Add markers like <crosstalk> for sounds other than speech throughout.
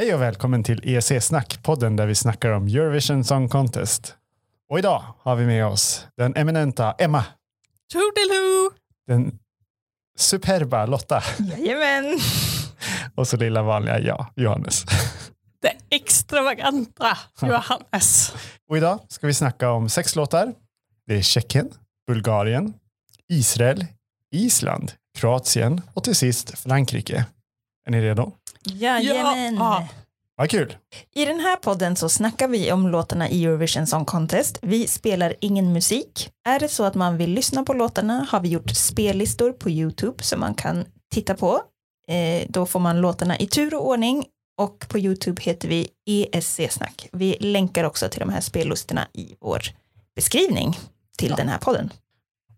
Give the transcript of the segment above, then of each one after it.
Hej och välkommen till EEC-snack, podden där vi snackar om Eurovision Song Contest. Och idag har vi med oss den eminenta Emma, Toodiloo! den superba Lotta Jajamän! <laughs> och så lilla vanliga jag, Johannes. Det extravaganta Johannes. Och idag ska vi snacka om sex låtar. Det är Tjeckien, Bulgarien, Israel, Island, Kroatien och till sist Frankrike. Är ni redo? Jajamän. Ja. Vad kul! I den här podden så snackar vi om låtarna i Eurovision Song Contest. Vi spelar ingen musik. Är det så att man vill lyssna på låtarna har vi gjort spellistor på YouTube som man kan titta på. Eh, då får man låtarna i tur och ordning och på YouTube heter vi ESC-snack. Vi länkar också till de här spellistorna i vår beskrivning till Ja. den här podden.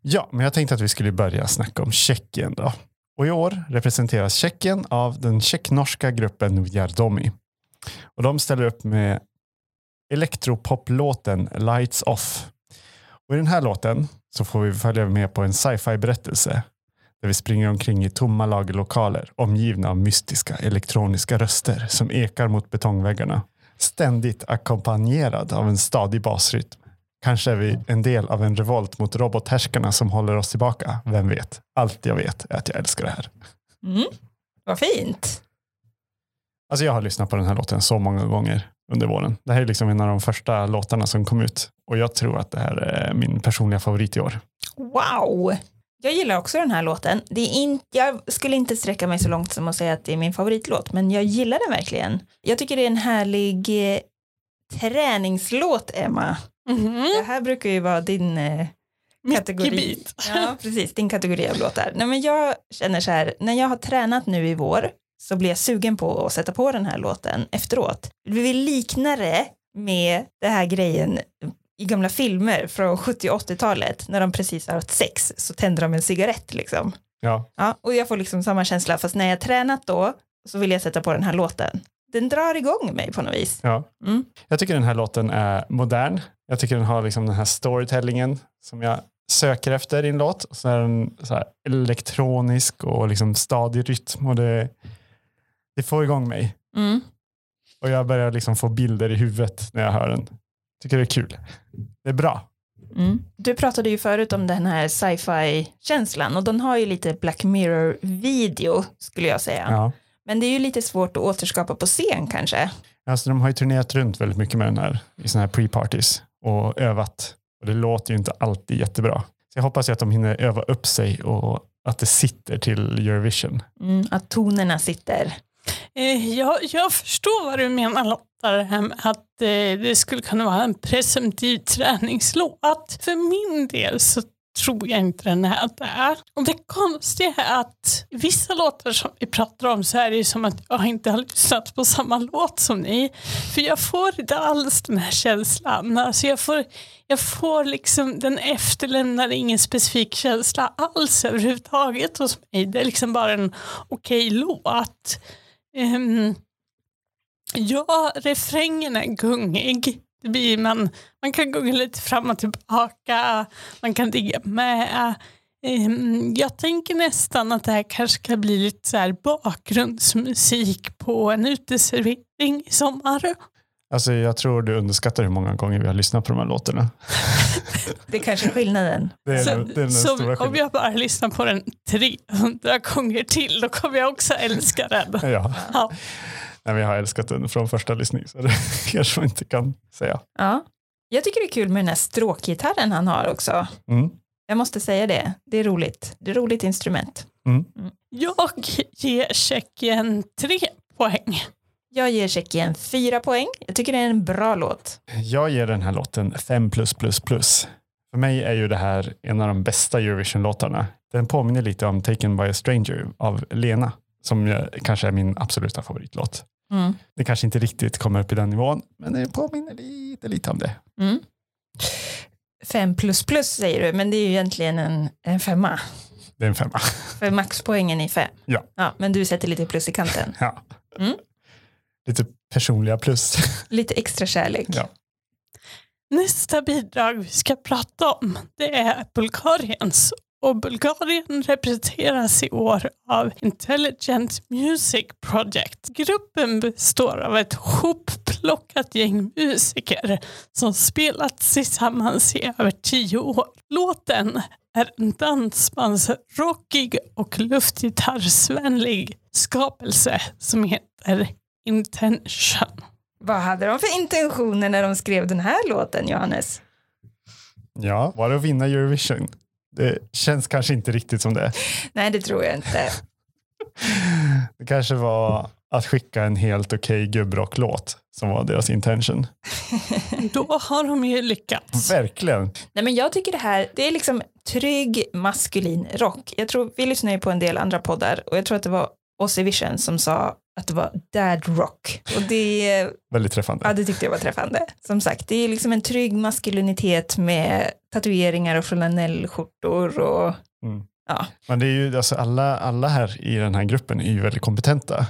Ja, men jag tänkte att vi skulle börja snacka om Tjeckien då. Och i år representeras Tjeckien av den tjecknorska gruppen Jardomi. Och de ställer upp med elektropoplåten Lights Off. Och i den här låten så får vi följa med på en sci-fi berättelse där vi springer omkring i tomma lagerlokaler omgivna av mystiska elektroniska röster som ekar mot betongväggarna. Ständigt ackompanjerad av en stadig basrytm. Kanske är vi en del av en revolt mot robothärskarna som håller oss tillbaka. Vem vet? Allt jag vet är att jag älskar det här. Mm. Vad fint. Alltså jag har lyssnat på den här låten så många gånger under våren. Det här är liksom en av de första låtarna som kom ut. Och jag tror att det här är min personliga favorit i år. Wow! Jag gillar också den här låten. Det är in, jag skulle inte sträcka mig så långt som att säga att det är min favoritlåt, men jag gillar den verkligen. Jag tycker det är en härlig eh, träningslåt, Emma. Mhm. Det här brukar ju vara din eh, kategori. Ja, precis. Din kategori av låtar. Nej, men jag känner så här, när jag har tränat nu i vår så blir jag sugen på att sätta på den här låten efteråt. Vi vill likna det med det här grejen i gamla filmer från 70 och 80-talet när de precis har haft sex så tänder de en cigarett liksom. Ja, Ja, och jag får liksom samma känsla fast när jag tränat då så vill jag sätta på den här låten. Den drar igång mig på något vis. ja. Mm. Jag tycker den här låten är modern. Jag tycker den har liksom den här storytellingen som jag söker efter i en låt. Och så är den så elektronisk och liksom stadig rytm. Och det, det får igång mig. Mm. Och jag börjar liksom få bilder i huvudet när jag hör den. Tycker det är kul. Det är bra. Mm. Du pratade ju förut om den här sci-fi-känslan och den har ju lite Black Mirror-video skulle jag säga. Ja. Men det är ju lite svårt att återskapa på scen kanske. Alltså, de har ju turnerat runt väldigt mycket med den här i såna här pre-parties och övat. Och det låter ju inte alltid jättebra. Så jag hoppas ju att de hinner öva upp sig och att det sitter till Eurovision. Mm, att tonerna sitter. Eh, Jag, jag förstår vad du menar Lotta, det här med att eh, det skulle kunna vara en presumtiv träningslåt. För min del så tror jag inte den är där. Och det konstiga är att vissa låtar som vi pratar om så är det ju som att jag inte har lyssnat på samma låt som ni. För jag får inte alls den här känslan. Alltså jag får, jag får liksom, den efterlämnar ingen specifik känsla alls överhuvudtaget hos mig. Det är liksom bara en okej låt. Um, ja, refrängen är gungig. Det blir man, man kan gunga lite fram och tillbaka, man kan digga med. Ehm, jag tänker nästan att det här kanske kan bli lite så här bakgrundsmusik på en uteservering i sommar. Alltså jag tror du underskattar hur många gånger vi har lyssnat på de här låtarna. <laughs> Det är kanske är skillnaden. Det är, Så, den- det är den så stora om skillnaden. jag bara lyssnar på den 300 gånger till då kommer jag också älska den. Ja. Ja. Nej, vi har älskat den från första lyssning så <laughs> det kanske man inte kan säga. Ja. Jag tycker det är kul med den här stråkgitarren han har också. Mm. Jag måste säga det. Det är roligt. Det är ett roligt instrument. Jag ger Tjeckien tre poäng. Jag ger Tjeckien fyra poäng. Jag tycker det är en bra låt. Jag ger den här låten 5 plus plus plus. För mig är ju det här en av de bästa Eurovision-låtarna. Den påminner lite om Taken by a Stranger av Lena som kanske är min absoluta favoritlåt. Mm. Det kanske inte riktigt kommer upp i den nivån men det påminner lite, lite om det. Mm. Fem plus plus säger du, men det är ju egentligen en, en femma. Det är en femma. För maxpoängen är fem. Ja. ja. Men du sätter lite plus i kanten. Ja. Mm. Lite personliga plus. Lite extra kärlek. Ja. Nästa bidrag vi ska prata om det är Bulgariens och Bulgarien representeras i år av Intelligent Music Project. Gruppen består av ett hopplockat gäng musiker som spelat tillsammans i över tio år. Låten är en dansbandsrockig och luftgitarrsvänlig skapelse som heter Intention. Vad hade de för intentioner när de skrev den här låten, Johannes? Ja, var det att vinna Eurovision? Det känns kanske inte riktigt som det. Nej, det tror jag inte. <laughs> Det kanske var att skicka en helt okej gubbrocklåt som var deras intention. Då har de ju lyckats. Verkligen. Nej, men jag tycker det här, det är liksom trygg maskulin rock. Jag tror, vi lyssnar ju på en del andra poddar och jag tror att det var Ozzy Vision som sa att det var dad rock. Och det, Väldigt träffande. ja, det tyckte jag var träffande. Som sagt, det är liksom en trygg maskulinitet med tatueringar och flanellskjortor och Mm. ja. Men det är ju, alltså alla, alla här i den här gruppen är ju väldigt kompetenta.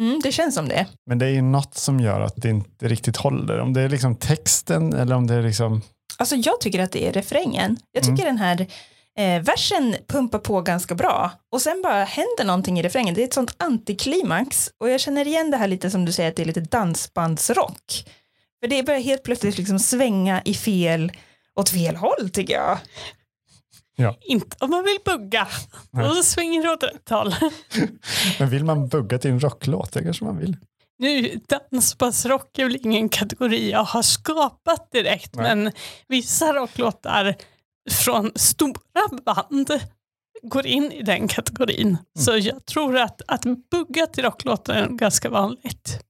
Mm, det känns som det. Men det är ju något som gör att det inte riktigt håller. Om det är liksom texten eller om det är liksom... Alltså jag tycker att det är refrängen. Jag tycker den här eh, versen pumpar på ganska bra och sen bara händer någonting i refrängen. Det är ett sånt antiklimax och jag känner igen det här lite som du säger att det är lite dansbandsrock. För det börjar helt plötsligt liksom svänga i fel, åt fel håll tycker jag. Inte om man vill bugga. Nej. Då svänger det åt rätt håll. <laughs> Men vill man bugga till en rocklåt? Det kanske man vill. Nu, dansbandsrock är väl ingen kategori jag har skapat direkt, Nej. men vissa rocklåtar från stora band går in i den kategorin. Mm. Så jag tror att, att bugga till rocklåtar är ganska vanligt.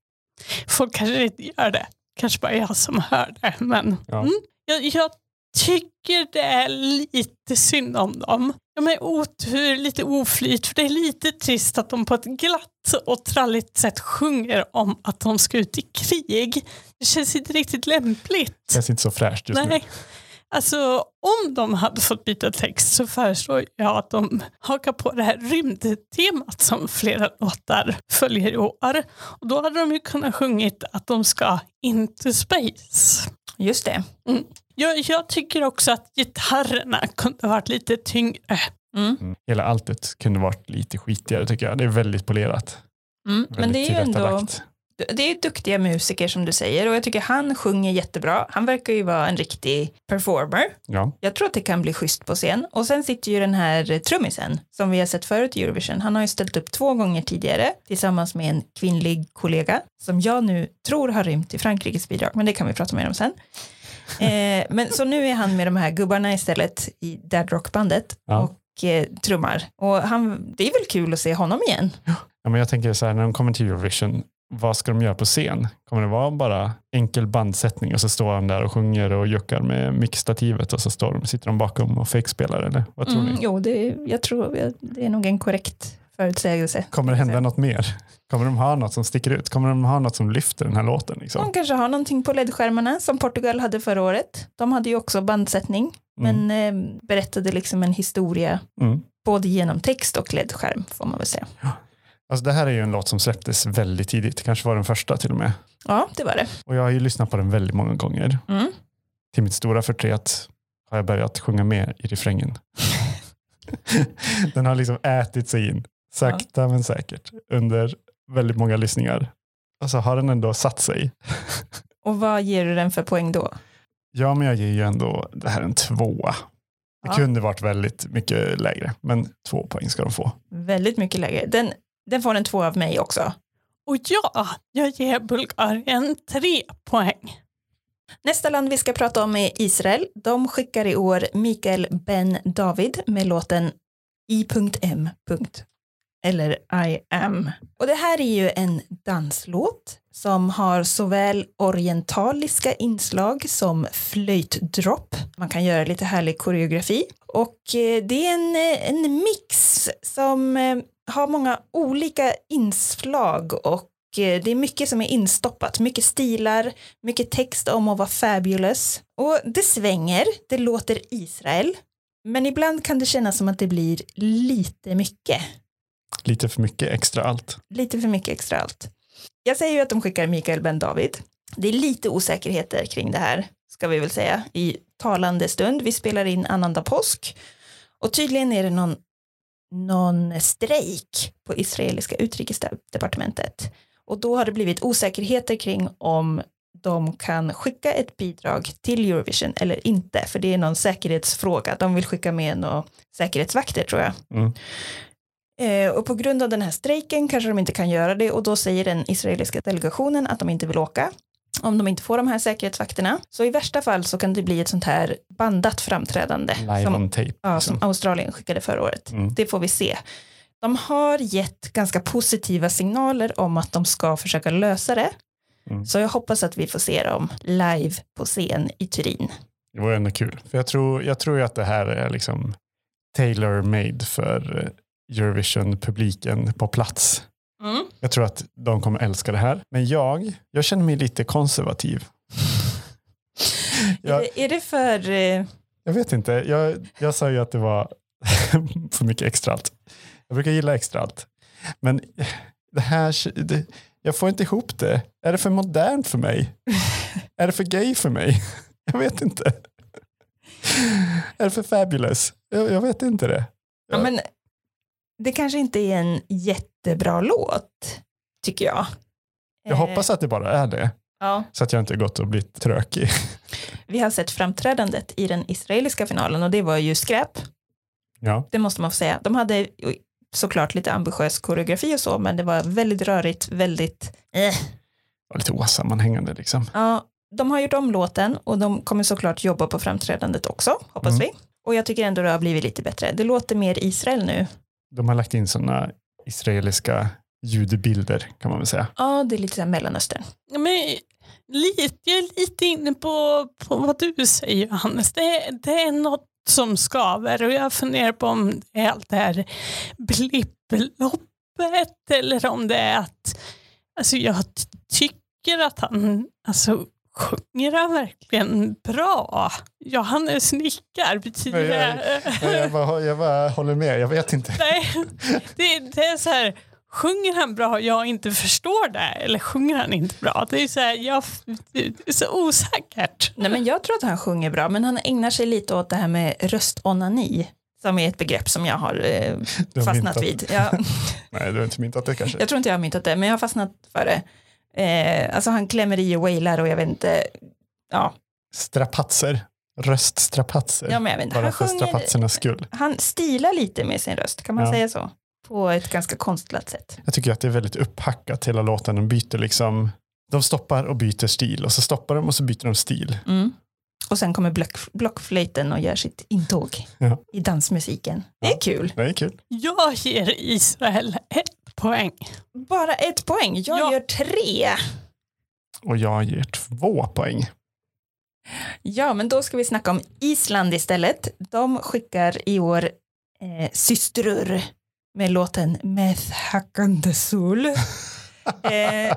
Folk kanske inte gör det. Kanske bara jag som hör det. Men Ja. mm, jag, jag tycker det är lite synd om dem. De är otur, lite oflyt. För det är lite trist att de på ett glatt och tralligt sätt sjunger om att de ska ut i krig. Det känns inte riktigt lämpligt. Det känns inte så fräscht just nu. Nej. Alltså om de hade fått byta text så föreslår jag att de hakar på det här rymdtemat som flera låtar följer i år. Och då hade de ju kunnat sjungit att de ska into space. Just det. Jag, jag tycker också att gitarrerna kunde varit lite tyngre. Mm. Mm. Hela alltet kunde varit lite skitigare tycker jag. Det är väldigt polerat. Mm. Men det är ju ändå, det är duktiga musiker som du säger och jag tycker han sjunger jättebra. Han verkar ju vara en riktig performer. Ja. Jag tror att det kan bli schysst på scen. Och sen sitter ju den här trummisen som vi har sett förut i Eurovision. Han har ju ställt upp två gånger tidigare tillsammans med en kvinnlig kollega som jag nu tror har rymt till Frankrikes bidrag, men det kan vi prata mer om sen. Eh, men så nu är han med de här gubbarna istället i Dad Rock-bandet Ja. och eh, trummar. Och han, det är väl kul att se honom igen. Ja, men jag tänker så här, när de kommer till Eurovision, vad ska de göra på scen? Kommer det vara bara enkel bandsättning och så står han där och sjunger och juckar med mixstativet och så står de, sitter de bakom och fejkspelar eller vad tror Mm, ni? jo, det, jag tror det är nog en korrekt förutsägelse. Kommer det hända något mer? Kommer de ha något som sticker ut? Kommer de ha något som lyfter den här låten? Liksom? De kanske har någonting på LED-skärmarna som Portugal hade förra året. De hade ju också bandsättning, Mm. men eh, berättade liksom en historia Mm. både genom text och LED-skärm får man väl säga. Alltså, det här är ju en låt som släpptes väldigt tidigt, kanske var den första till och med. Ja, det var det. Och jag har ju lyssnat på den väldigt många gånger. Mm. Till mitt stora förtret har jag börjat sjunga med i refrängen. <laughs> den har liksom ätit sig in, sakta men säkert, under väldigt många lyssningar. Och så har den ändå satt sig. <laughs> Och vad ger du den för poäng då? Ja, men jag ger ju ändå det här en tvåa. Det Ja. kunde varit väldigt mycket lägre, men två poäng ska de få. Väldigt mycket lägre. Den, den får en två av mig också. Och ja, jag ger Bulgarien tre poäng. Nästa land vi ska prata om är Israel. De skickar i år Mikael Ben David med låten I.M. Eller I am. Och det här är ju en danslåt som har såväl orientaliska inslag som flöjtdropp. Man kan göra lite härlig koreografi. Och eh, det är en, eh, en mix som eh, har många olika inslag och det är mycket som är instoppat, mycket stilar, mycket text om att vara fabulous. Och det svänger, det låter Israel. Men ibland kan det kännas som att det blir lite mycket. Lite för mycket extra allt. Lite för mycket extra allt. Jag säger ju att de skickar Mikael Ben David. Det är lite osäkerheter kring det här, ska vi väl säga, i talande stund. Vi spelar in annandag påsk Och tydligen är det någon, någon strejk på israeliska utrikesdepartementet. Och då har det blivit osäkerheter kring om de kan skicka ett bidrag till Eurovision eller inte, för det är någon säkerhetsfråga. De vill skicka med några säkerhetsvakter tror jag. Mm. Eh, och på grund av den här strejken kanske de inte kan göra det och då säger den israeliska delegationen att de inte vill åka om de inte får de här säkerhetsvakterna. Så i värsta fall så kan det bli ett sånt här bandat framträdande Live som, on tape. ja, liksom. som Australien skickade förra året. Mm. Det får vi se. De har gett ganska positiva signaler om att de ska försöka lösa det. Mm. Så jag hoppas att vi får se dem live på scen i Turin. Det vore ändå kul. För jag tror, jag tror att det här är liksom tailor-made för eh, Eurovision-publiken på plats. Jag tror att de kommer älska det här. Men jag, jag känner mig lite konservativ. <laughs> Är, jag, det, är det för... eh, jag vet inte, jag, jag sa ju att det var <laughs> för mycket extra allt. Jag brukar gilla extra allt. Men det här, det, jag får inte ihop det. Är det för modernt för mig? <laughs> är det för gay för mig? Jag vet inte. är det för fabulous? Jag, jag vet inte det. Ja, men det kanske inte är en jättebra låt, tycker jag. Jag hoppas att det bara är det. Ja. Så att jag inte gått och blivit trökig. <laughs> Vi har sett framträdandet i den israeliska finalen och det var ju skräp. Ja, Det måste man få säga. De hade såklart lite ambitiös koreografi och så, men det var väldigt rörigt, väldigt... Eh. och lite osammanhängande liksom. Ja, de har gjort om låten och de kommer såklart jobba på framträdandet också, hoppas Mm. vi. Och jag tycker ändå det har blivit lite bättre. Det låter mer Israel nu. De har lagt in sådana israeliska ljudbilder kan man väl säga. Ja, det är lite så här Mellanöstern. Men, lite, jag är lite inne på, på vad du säger Johannes. Det, det är något som skaver och jag funderar på om det är allt det här blipploppet eller om det är att alltså jag tycker att han alltså, sjunger han verkligen bra. Johannes nickar. Betyder jag- det... Nej, Jag bara, jag bara håller med, jag vet inte. Nej, det, det är så här, sjunger han bra och jag inte förstår det eller sjunger han inte bra? Det är så, här, jag, det är så osäkert. Nej, men jag tror att han sjunger bra, men han ägnar sig lite åt det här med röstonani, som är ett begrepp som jag har eh, fastnat myntat- vid. Ja, <laughs> Nej, du har inte myntat det kanske. jag tror inte jag har myntat det, men jag har fastnat för det. Eh, alltså han klämmer i och wailar och jag vet inte, ja, Strapatser, röststrapatser. ja men jag vet inte. Bara Han, för strapatsernas skull. han stilar lite med sin röst, kan man Ja. säga så? På ett ganska konstlat sätt. Jag tycker att det är väldigt upphackat hela låten. De byter liksom, de stoppar och byter stil och så stoppar de och så byter de stil. Mm. Och sen kommer block, blockflöjten och gör sitt intåg Ja. i dansmusiken. Det är Ja. kul. Det är kul. Jag ger Israel ett poäng. Bara ett poäng, jag Ja. gör tre. Och jag ger två poäng. Ja, men då ska vi snacka om Island istället. De skickar i år eh, systrur med låten Med hackande sol. <laughs> eh,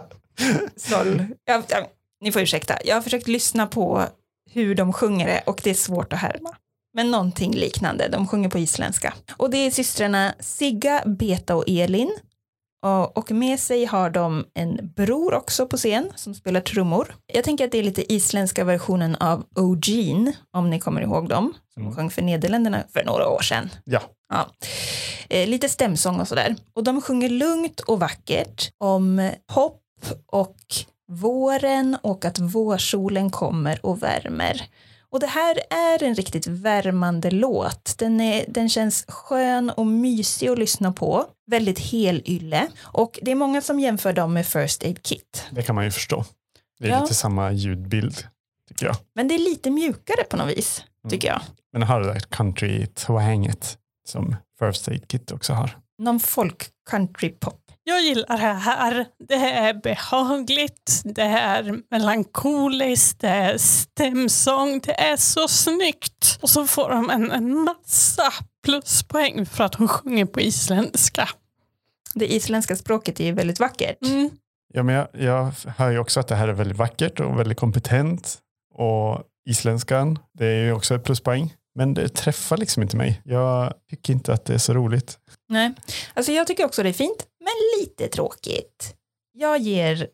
sol. Ja, ja, ni får ursäkta, jag har försökt lyssna på hur de sjunger det och det är svårt att härma. Men någonting liknande, de sjunger på isländska. Och det är systrarna Sigga, Beta och Elin. Och, och med sig har de en bror också på scen som spelar trummor. Jag tänker att det är lite isländska versionen av O'Gene, om ni kommer ihåg dem, som Mm. sjöng för Nederländerna för några år sedan. Ja, Ja. Eh, lite stämsång och sådär. Och de sjunger lugnt och vackert om hopp och våren och att vårsolen kommer och värmer. Och det här är en riktigt värmande låt. Den, är, den känns skön och mysig att lyssna på. Väldigt helylle. Och det är många som jämför dem med First Aid Kit. det kan man ju förstå. Det är Ja. lite samma ljudbild, tycker jag. Men det är lite mjukare på något vis, tycker jag. Men har det där country-twanget som First Aid Kit också har. Någon folk country pop. Jag gillar det här. Det är behagligt, det är melankoliskt, det är stämsång, det är så snyggt. Och så får de en, en massa pluspoäng för att de sjunger på isländska. Det isländska språket är ju väldigt vackert. Mm. Ja, men jag, jag hör ju också att det här är väldigt vackert och väldigt kompetent. Och isländskan, det är ju också ett pluspoäng. Men det träffar liksom inte mig. Jag tycker inte att det är så roligt. Nej, alltså jag tycker också det är fint, men lite tråkigt. Jag ger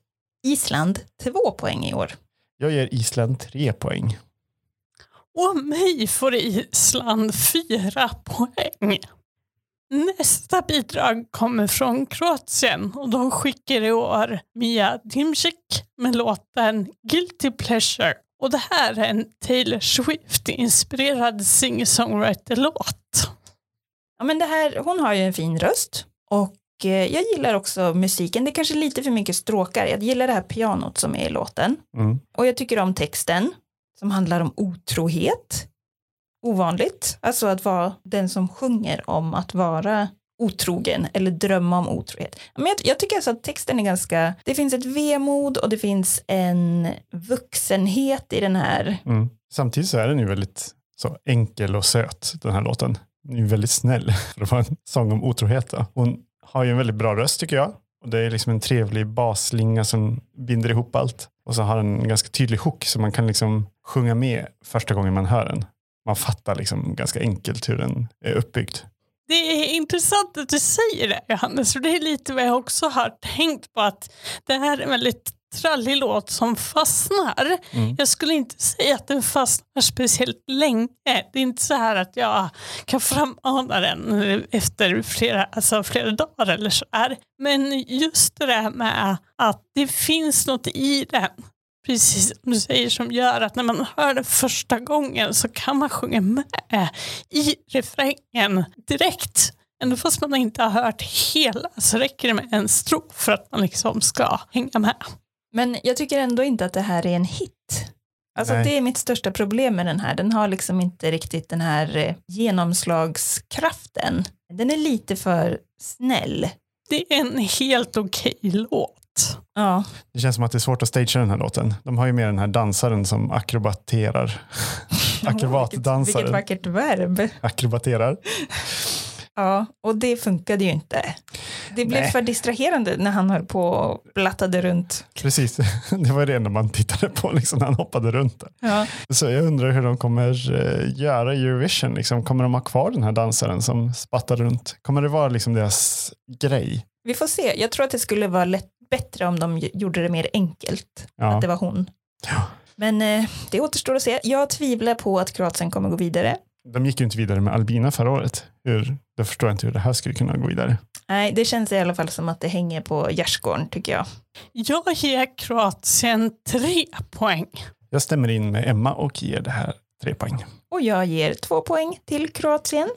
Island två poäng i år. Jag ger Island tre poäng. Och mig får Island fyra poäng. Nästa bidrag kommer från Kroatien och de skickar i år Mia Dimcik med låten Guilty Pleasure. Och det här är en Taylor Swift-inspirerad singer-songwriter-låt. Ja, men det här, hon har ju en fin röst och eh, jag gillar också musiken. Det är kanske lite för mycket stråkar. Jag gillar det här pianot som är i låten. Mm. Och jag tycker om texten som handlar om otrohet. Ovanligt, alltså att vara den som sjunger om att vara otrogen eller drömma om otrohet. Men jag, jag tycker alltså att texten är ganska, det finns ett vemod och det finns en vuxenhet i den här. Mm. Samtidigt så är den ju väldigt så enkel och söt, den här låten. Hon är väldigt snäll för att vara en sång om otrohet. Då. Hon har ju en väldigt bra röst tycker jag. Och det är liksom en trevlig basslinga som binder ihop allt. Och så har den en ganska tydlig hook så man kan liksom sjunga med första gången man hör den. Man fattar liksom ganska enkelt hur den är uppbyggd. Det är intressant att du säger det Johannes, för det är lite vad jag också har tänkt på att det här är en väldigt trallig låt som fastnar. Mm. Jag skulle inte säga att den fastnar speciellt länge. Det är inte så här att jag kan framana den efter flera, alltså flera dagar eller så här. Men just det där med att det finns något i den precis som du säger, som gör att när man hör det första gången så kan man sjunga med i refrängen direkt. Ändå fast man inte har hört hela så räcker det med en strof för att man liksom ska hänga med. Men jag tycker ändå inte att det här är en hit. Alltså Nej. det är mitt största problem med den här. Den har liksom inte riktigt den här eh, genomslagskraften. Den är lite för snäll. Det är en helt okej låt. Ja, Det känns som att det är svårt att stagea den här låten. De har ju med den här dansaren som akrobaterar. <laughs> vilket, Akrobatdansaren. vilket vackert verb. Akrobaterar. Ja, och det funkade ju inte. Det blev Nej. för distraherande när han höll på och blattade runt. Precis, <laughs> det var det enda man tittade på liksom, när han hoppade runt. Där. Ja. Så jag undrar hur de kommer eh, göra Eurovision. Liksom, kommer de ha kvar den här dansaren som spattar runt? Kommer det vara liksom deras grej? Vi får se. Jag tror att det skulle vara lätt, bättre om de gjorde det mer enkelt. Ja. Att det var hon. Ja. Men eh, det återstår att se. Jag tvivlar på att Kroatien kommer gå vidare. De gick ju inte vidare med Albina förra året. Hur, då förstår jag inte hur det här skulle kunna gå vidare. Nej, det känns i alla fall som att det hänger på gärdsgården tycker jag. Jag ger Kroatien tre poäng. Jag stämmer in med Emma och ger det här tre poäng. Och jag ger två poäng till Kroatien.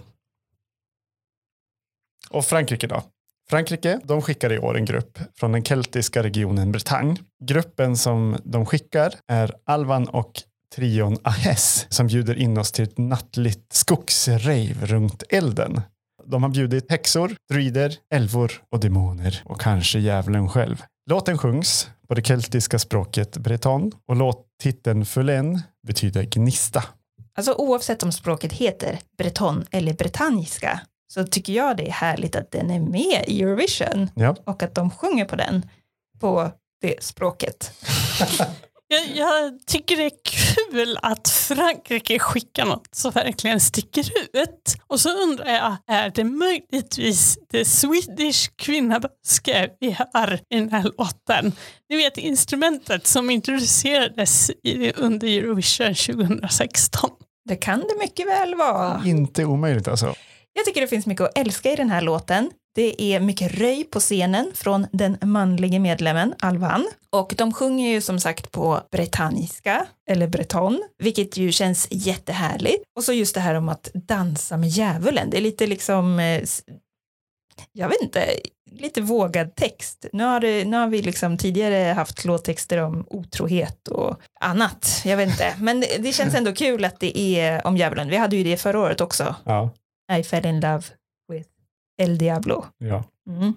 Och Frankrike då? Frankrike, de skickar i år en grupp från den keltiska regionen Bretagne. Gruppen som de skickar är Alvan och trion Ahes som bjuder in oss till ett nattligt skogsrave runt elden. De har bjudit häxor, druider, älvor och demoner och kanske djävulen själv. Låten sjungs på det keltiska språket breton och låttiteln Fulen betyder gnista. Alltså oavsett om språket heter breton eller bretanniska så tycker jag det är härligt att den är med i Eurovision Ja, och att de sjunger på den på det språket. <laughs> Jag, jag tycker det är kul att Frankrike skickar något som verkligen sticker ut. Och så undrar jag, är det möjligtvis det Swedish kvinnaböske vi hör i den här låten? Ni vet instrumentet som introducerades i, under Eurovision 2016. Det kan det mycket väl vara. inte omöjligt alltså. Jag tycker det finns mycket att älska i den här låten. Det är mycket röj på scenen från den manlige medlemmen Alvan. Och de sjunger ju som sagt på bretanniska, eller breton, vilket ju känns jättehärligt. Och så just det här om att dansa med djävulen. Det är lite liksom, eh, jag vet inte, lite vågad text. Nu har, det, nu har vi liksom tidigare haft låttexter om otrohet och annat. Jag vet inte, men det, det känns ändå kul att det är om djävulen. Vi hade ju det förra året också. Ja, I fell in love El Diablo. ja. Mm.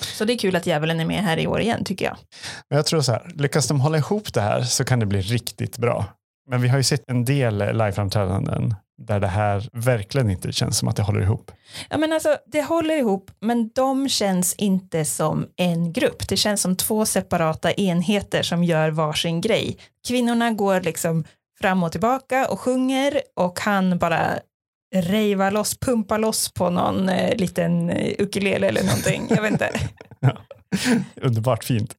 Så det är kul att djävulen är med här i år igen tycker jag. Men jag tror så här, lyckas de hålla ihop det här så kan det bli riktigt bra. Men vi har ju sett en del liveframträdanden där det här verkligen inte känns som att det håller ihop. Ja men alltså det håller ihop men de känns inte som en grupp. Det känns som två separata enheter som gör varsin grej. Kvinnorna går liksom fram och tillbaka och sjunger och han bara rejvar loss, pumpar loss på någon eh, liten eh, ukulele eller någonting. Jag vet inte. <laughs> Underbart fint.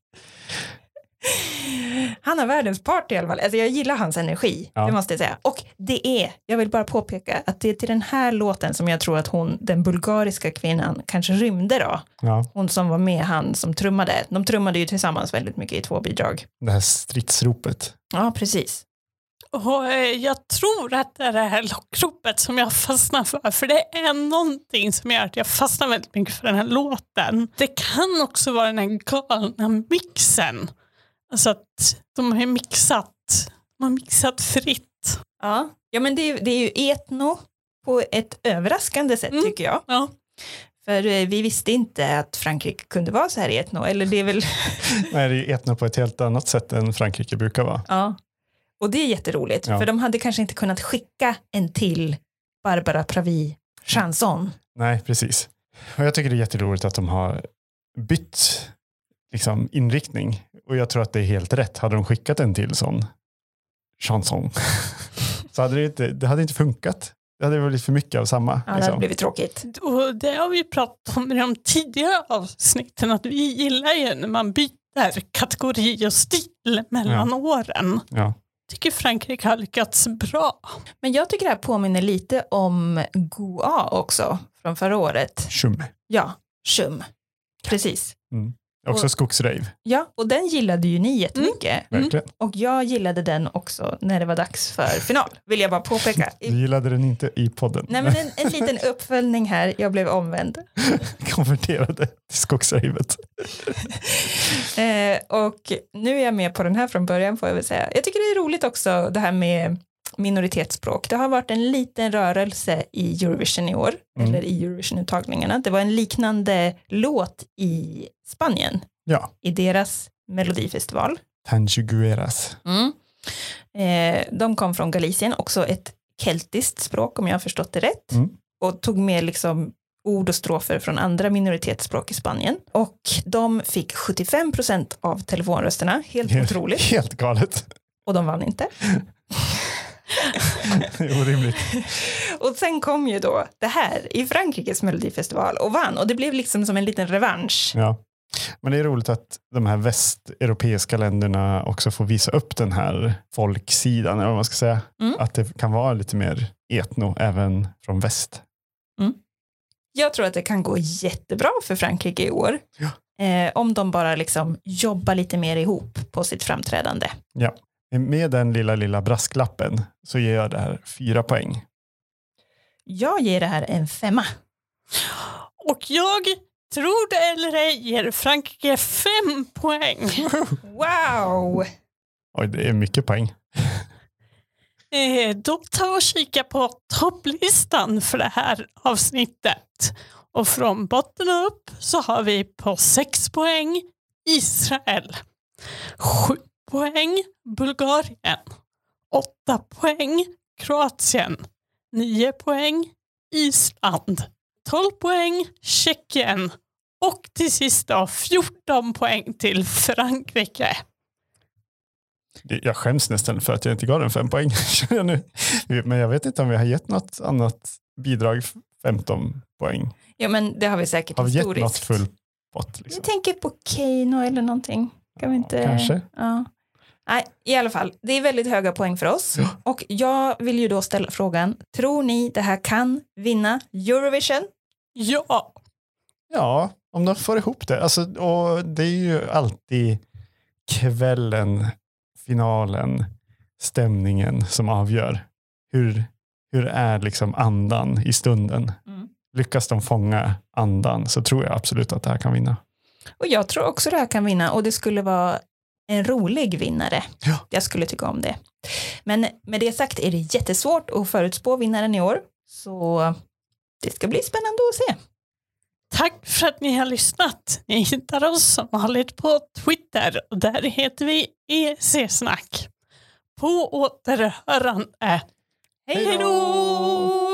Han har världens party i alla fall. Alltså jag gillar hans energi, Ja. det måste jag säga. Och det är, jag vill bara påpeka att det är till den här låten som jag tror att hon, den bulgariska kvinnan, kanske rymde då. Ja, Hon som var med han som trummade. De trummade ju tillsammans väldigt mycket i två bidrag. det här stridsropet. Ja, precis. Och eh, jag tror att det är det här lockropet som jag fastnar för. För det är någonting som gör att jag fastnar väldigt mycket för den här låten. Det kan också vara den här galna mixen. Alltså att de har mixat, de har mixat fritt. Ja, ja men det är, ju- det är ju etno på ett överraskande sätt Mm. tycker jag. Ja. För eh, vi visste inte att Frankrike kunde vara så här etno, eller det är väl, <laughs> Nej, det är etno på ett helt annat sätt än Frankrike brukar vara. ja. Och det är jätteroligt, Ja. för de hade kanske inte kunnat skicka en till Barbara Pravi chanson. Nej, precis. Och jag tycker det är jätteroligt att de har bytt liksom, inriktning. Och jag tror att det är helt rätt. Hade de skickat en till sån chanson <laughs> så hade det, inte, det hade inte funkat. Det hade varit för mycket av samma. Ja, det hade liksom. blivit tråkigt. Och det har vi pratat om i de tidigare avsnitten att vi gillar ju när man byter kategori och stil mellan åren. Ja. Tycker Frankrike har lyckats bra. Men jag tycker det här påminner lite om Goa också, från förra året. Tjum. Ja, Shum. Precis. Också Och- skogsrave. Ja, och den gillade ju ni jättemycket. Verkligen. Och jag gillade den också när det var dags för final, vill jag bara påpeka. <laughs> Du gillade den inte i podden. Nej, men en, en <laughs> liten uppföljning här, jag blev omvänd. Konverterade till skogsravet. <laughs> Eh, och nu är jag med på den här från början får jag väl säga. Jag tycker det är roligt också det här med minoritetsspråk. Det har varit en liten rörelse i Eurovision i år, Mm. eller i Eurovision-uttagningarna. Det var en liknande låt i Spanien, Ja, i deras melodifestival. Tanjugueras. Eh, de kom från Galicien, också ett keltiskt språk om jag har förstått det rätt. Mm. Och tog med liksom ord och strofer från andra minoritetsspråk i Spanien. Och de fick 75 procent av telefonrösterna, helt otroligt. Helt galet. Och de vann inte. <laughs> Orimligt. Och sen kom ju då det här i Frankrikes melodifestival och vann. Och det blev liksom som en liten revansch. Ja. Men det är roligt att de här västeuropeiska länderna också får visa upp den här folksidan, eller vad man ska säga. Mm. Att det kan vara lite mer etno även från väst. Jag tror att det kan gå jättebra för Frankrike i år. Ja. Eh, om de bara liksom jobbar lite mer ihop på sitt framträdande. Ja. Med den lilla, lilla brasklappen så ger jag det här fyra poäng. Jag ger det här en femma. Och jag tror det eller ej ger Frankrike fem poäng. Wow! Oj, det är mycket poäng. Eh, då tar vi och kika på topplistan för det här avsnittet. Och från botten upp så har vi på 6 poäng Israel. 7 poäng Bulgarien. 8 poäng Kroatien. 9 poäng Island. 12 poäng Tjeckien. Och till sist då 14 poäng till Frankrike. Jag skäms nästan för att jag inte gav den fem poäng. <laughs> Men jag vet inte om vi har gett något annat bidrag 15 poäng. Ja men det har vi säkert Har vi gett historiskt. något full pott? Liksom? Jag tänker på Keino eller någonting. Kan vi inte... Kanske. Ja. Nej, i alla fall. Det är väldigt höga poäng för oss. Ja. Och jag vill ju då ställa frågan, tror ni det här kan vinna Eurovision? Ja, Ja, om de får ihop det. Alltså, och det är ju alltid kvällen, finalen, stämningen som avgör. Hur, hur är liksom andan i stunden? Mm. Lyckas de fånga andan så tror jag absolut att det här kan vinna. Och jag tror också det här kan vinna och det skulle vara en rolig vinnare. Ja. Jag skulle tycka om det. Men med det sagt är det jättesvårt att förutspå vinnaren i år. Så det ska bli spännande att se. Tack för att ni har lyssnat. Ni hittar oss som vanligt på Twitter och där heter vi EC-snack. På återhörande. Hej då!